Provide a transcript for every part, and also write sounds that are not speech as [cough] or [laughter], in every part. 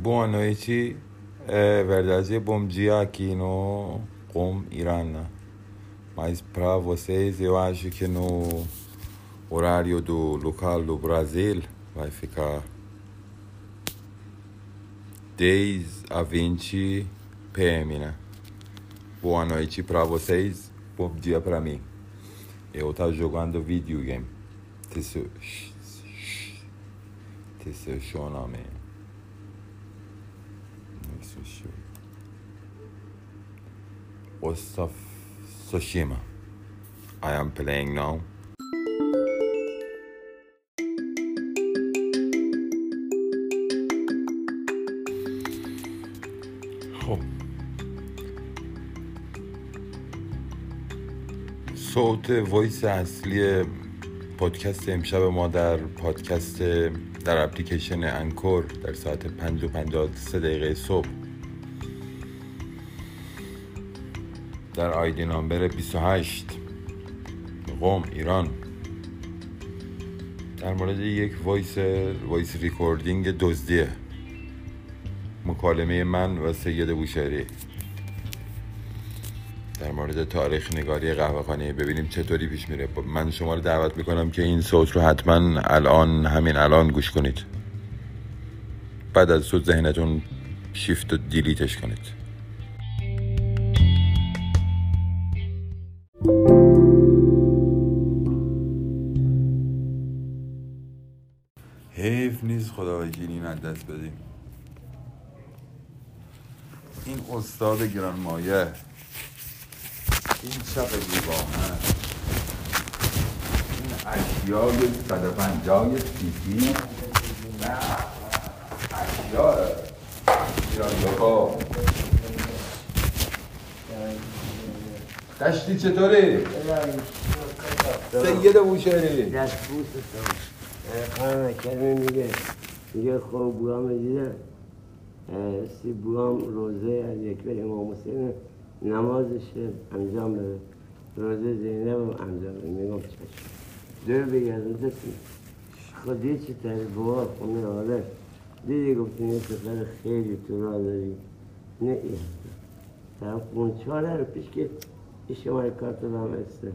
Boa noite, é verdade, bom dia aqui no Com Irã. Mas para vocês, eu acho que no horário do local do Brasil vai ficar 10 a 20 pm, né? Boa noite para vocês, bom dia para mim. Eu tô jogando videogame. Isso, isso é Ghost of Tsushima. I am playing now. خب صوت وایس اصلی پادکست امشب ما در پادکست در اپلیکیشن Anchor در ساعت 5 و 53 دقیقه صبح در ID number 28 قوم ایران. در مورد یک voice voice recording دزدیه. مکالمه من و سید بوشهری. در مورد تاریخ نگاری قهوه ببینیم چطوری پیش میره. من شما رو دعوت می‌کنم که این صوت رو حتما الان همین الان گوش کنید. بعد از صوت ذهنتون شیفت و دیلیتش کنید. از بدیم. این استاد گران مایه این چپ دیوانه این اشیای صد پنجای سیسی نه اشیاء اشیاء دشتی چطوری؟ سید بوشهری دست بوست خانم کلمه میگه. میگه خب بوام دیدم سی بوام روزه از یک امام حسین نمازش انجام بده روزه زینب هم انجام بده میگم چشم. دور بگردم دستی خودی چی؟ تاری بوا خونه آره. دیدی گفتیم یه سفر خیلی تو را داری. نه این طرف اون چهاره رو پیش که این شماره کارت رو هم هسته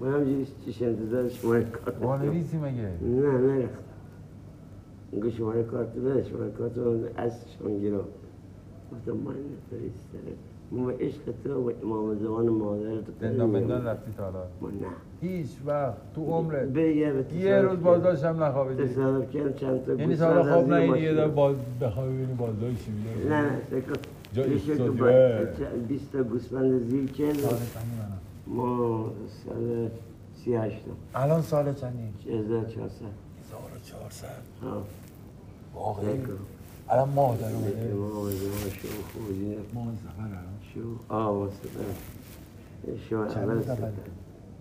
من همجوری چیش انتظار شماره کارت وانویسی مگه؟ نه نرفتم میگه شماره کارت بده شماره کارت از شما گیرم گفتم من نفرستره ما عشق تو و امام زمان مادر تو زندان بندان رفتی تا حالا. ما نه. هیچ وقت تو عمرت یه روز بازداشتم. نخوابیدی. تصادف کردم چند تا یعنی گوسفند تا حالا از خواب نه ماشین. یه باز بخوابی ببینی بازداشت چی میده نه نه فکر کن. جای یه شکل استودیوه. با- بیست تا گوسفند زیر کرد ما سال سی هشتم. الان سال چندی؟ هزار چهارصد. 1400 ها واقعی؟ فکر کن. الان ماه داره خوردی ماه الان. شو آه شو اول سفر؟ سفر.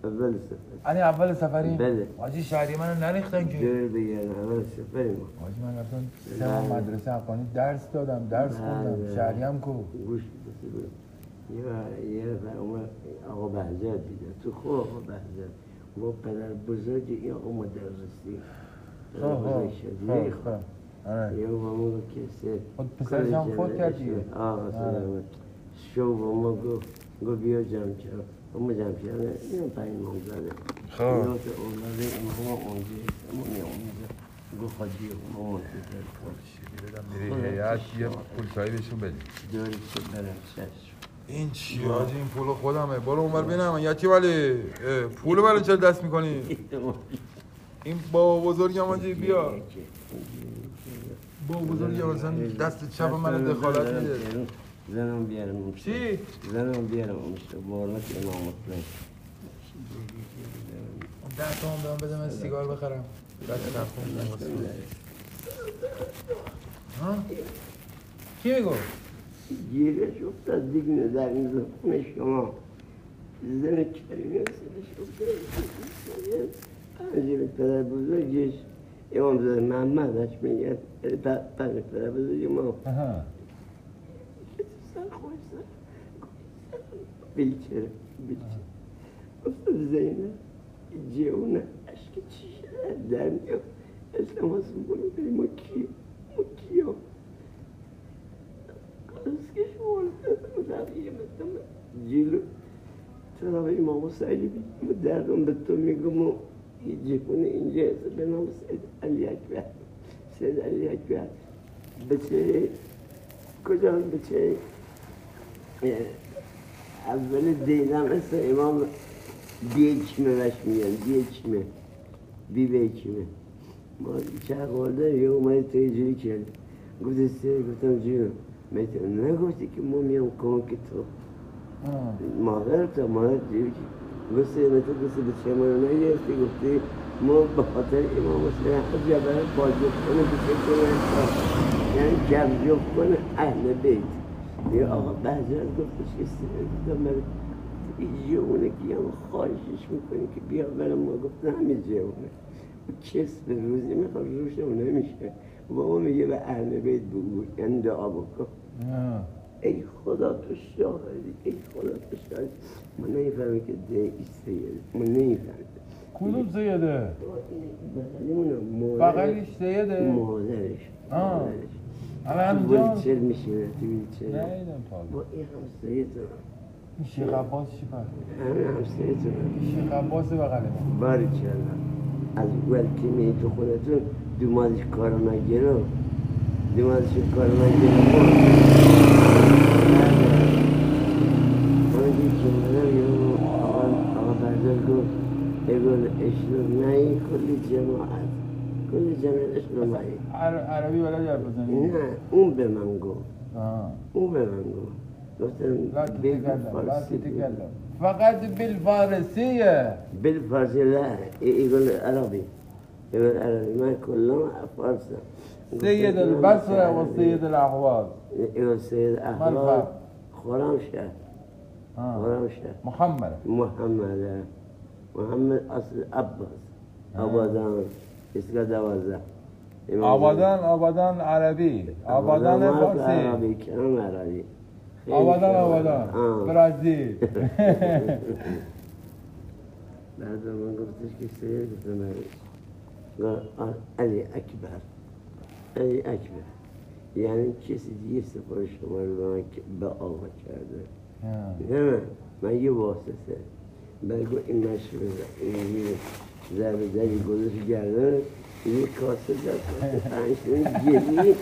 اول سفر. الان اول سفری؟ بله. حاجی شهری منو نریختن که. دور بگردم اول سفری ما. حاجی من رفتم سه ماه مدرسه افغانی درس دادم درس خوندم. بله. شهری هم کو گوش. یه یه نفر اومد آقا بهزاد دیده. تو خب آقا بهزاد با پدر بزرگ این آقا مدرسی پدر خب خب خب خب. آره. سه خود پسرش هم فوت کرد دیگه. آه آره. سلامت شو با ما گفت گفت بیا اما کرد این خب. اینا که اولاده امام اونجا گفت میری هیئت یه بهشون بدی دوری که برم این چی حاجی؟ این پول خودمه. برو اونور ببینم یتی ولی پول برای چه دست می‌کنی؟ [laughs] این با بزرگم حاجی بیا. با بزرگم مثلا دست چپ من دخالت میده. زنم بیارم چی؟ زنم بیارم میشه بارنت امام حسین ده تومن بهم بده من سیگار بخرم. دست نخون ها؟ کی می‌گفت؟ گیرش افتاد دیگه در این خونه شما. زن کریمه سرش افتاد. همجور پدر بزرگش امام زاده محمد هش میگن پدر پدر بزرگ ما بیچاره بیچاره افتاد زینب جونه اشک چی شده در میاد اسلام هستم برو بریم ما کی ما کیا رویه مثل جلو طرف امام حسینی بگیم دردم به تو میگم جفون اینجا به نام سید علی اکبر سید علی اکبر بچه کجا بچه اول دیدم مثل امام بیچمه وش میگن بیچمه بی بیچمه ما چه خورده یه اومد تیجوری کرد گفت سه گفتم جون می‌تونم نگفتی که ما میام کمک تو مادر تا مادر دیگه گفت تو گفت به چه منو نگرفتی گفتی ما به خاطر امام حسین حق جبر باجب کنه به چه کنه یعنی جفت کنه اهل بیت. یه آقا بعضی از گفتش که گفتم من که هم خواهشش می‌کنی که بیا برم. ما گفتم همین اونه؟ کس به روزی می‌خواد روشم نمیشه. بابا میگه به اهل بیت بگو. یعنی دعا بکن. ای خدا تو شاهدی ای خدا تو شاهدی. ما نمی‌فهمیم که ده ایسته ما نمی‌فهمیم. کدوم سیده؟ بغلیش سیده؟ مادرش. آه. مادرش. تو همینجا؟ ویلچر میشینه تو ویلچر. نیدم تا با این همسایه تو این شیخ عباس چی پر؟ همه همسایه تو شیخ عباس بغل ما. باری کردم از اول که می تو خودتون نگیرو دومازش کارو نگیرو. لما تشك المجد يقول اشرب معي كل الجماعات كل الجماعات اشرب معي عربي ولا ياباني؟ نعم مو بمانجو مو بمانجو لا تتكلم لا تتكلم فقط بالفارسية بالفارسية لا يقول عربي يقول عربي ما كلهم فارسة سيد البصرة وسيد الأحواز وسيد الأحواز خرمشة آه. خرمشة محمد. محمد. محمد أصل أباز أبادان آه. إسكت أبازة أبادان أبادان عربي. أبادان فارسي عربي. كلام عربي. أبادان أبادان آه. برازيل. [laughs] [laughs] بعد ما قلت لك الزمالك قال علي أكبر. علی اکبر یعنی کسی دیگه سفارش شما رو به من به آقا کرده. نه. من من یه واسطه. بگو این مشروع این یه ضربه زدی گذاشت گردن یه کاسه کاسه پنج گلی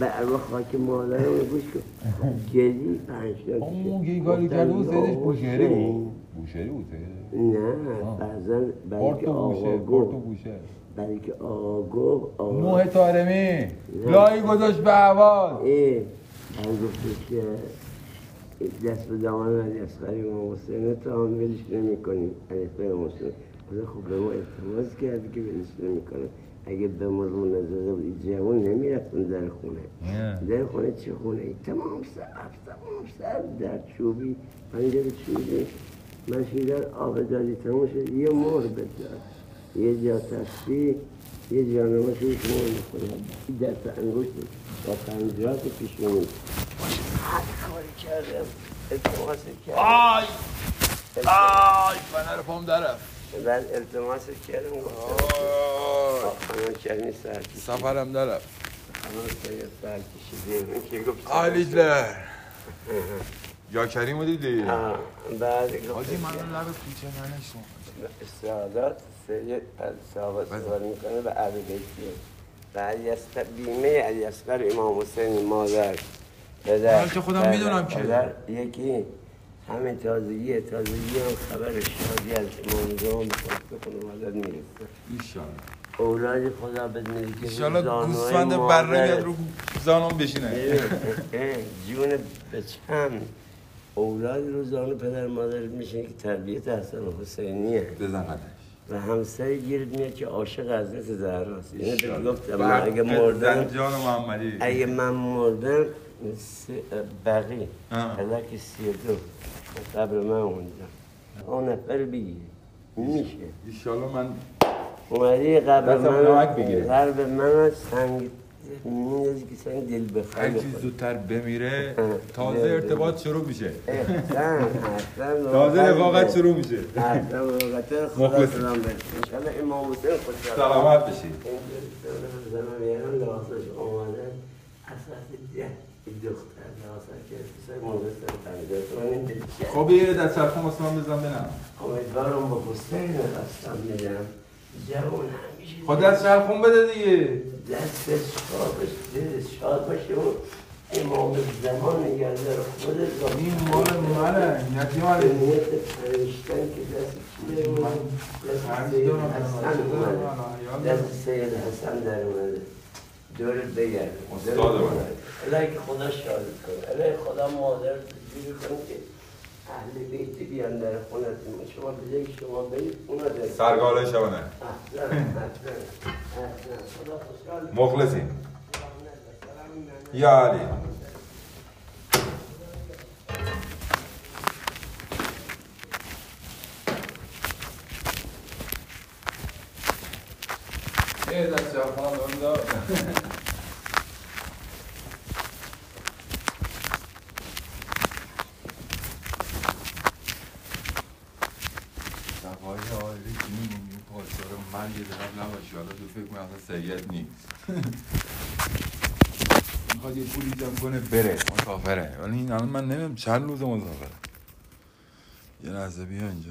به ارواح خاک مادرم رو گوش کن. [laughs] گلی پنج تا اون که کاری کرده بود سیدش بوشهری بود. بوشهری بود سیدش نه بعضا برای که آقا گفت برای که آقا گفت آقا موه تارمی لایی گذاشت به عواد ای من گفتش که دست به دامان علی اصغری امام حسینه تا هم ولش نمی کنیم علی اصغری حسینه خدا خوب به ما التماس کردی که ولش نمی کنم اگه به ما رو نزده بود این جوان نمی‌رفتن در خونه. در خونه چه خونه ای؟ تمام سقف تمام سر در چوبی. پنجره چوبی مشیدر آب دادی تمام شد. یه مهر بداد یه جا تسبیح یه جا نماز یک مهر این دست انگشت با پنجرات پیشونی هر کاری کردم. التماس کردم. آی! آی! فنر پام درف بعد التماس کردم. خانم کرمی سر کشید سفرم درف خانم سر کشیده این که گفت آلیدلر یا کریم رو دیدی؟ آه، بعد حاجی گفت من لب کوچه ننشون سعادت سید صحابه سوال می‌کنه به اهل بیتیه و بیمه علی اصغر امام حسین مادر پدر من که خودم می‌دونم که. پدر. یکی همین تازگی تازگی هم خبر شادی از امام زمان به خود خانوادت می‌رسه. ایشالله. اولاد خدا بدونی که ایشالله گوسفند بره بیاد رو زانم بشینه. جون بچم اولاد رو زانو پدر مادرت میشه که تربیت حسن حسینیه. بزن و همسر گیرت میاد که عاشق حضرت زهراست یعنی بهت ایشالله. گفتم من اگه مردم جان محمدی. اگه من مردم بقی. که سی دو قبل من اونجا. اون نفر بگیری میشه. ایشالله من اومدی قبل من. قلب من سنگ سنگ دل هر بخواه کی زودتر بمیره [laughs] تازه. ارتباط شروع میشه. [laughs] تازه رفاقت شروع میشه. مخلص. سلامت بشی. زنم لباسش آماده اساس ده این دختر ناسا که سر موقع سر پنجاه تومن این چه خب یه دست سرخون واسه من بزن بنم امیدوارم با حسین قسم میدم جوان همیشه خب دست سرخون بده دیگه. دستش شاد باشه دلش شاد باشه و امام زمان داره خودت با این مال منه یکی به منه نیت پرشتن که دست دست سید حسن. اومده. یاد دست دارم. سید حسن در اومده. دورت بگرد. استاد. الهی که خدا شاهد کنه. الهی خدا مادر جوری کنه که اهل بیت بیان در خونتون شما جای شما برید اونا در سرگاله خدا خوشحال مخلصیم. یا علی یه دست سرخون هم یه طرف نباشی حالا تو فکر کنم اصلا نیست. می‌خواد یه پولی جمع کنه بره مسافره. ولی این الان من نمیم چند روز مسافره. یه لحظه بیا اینجا.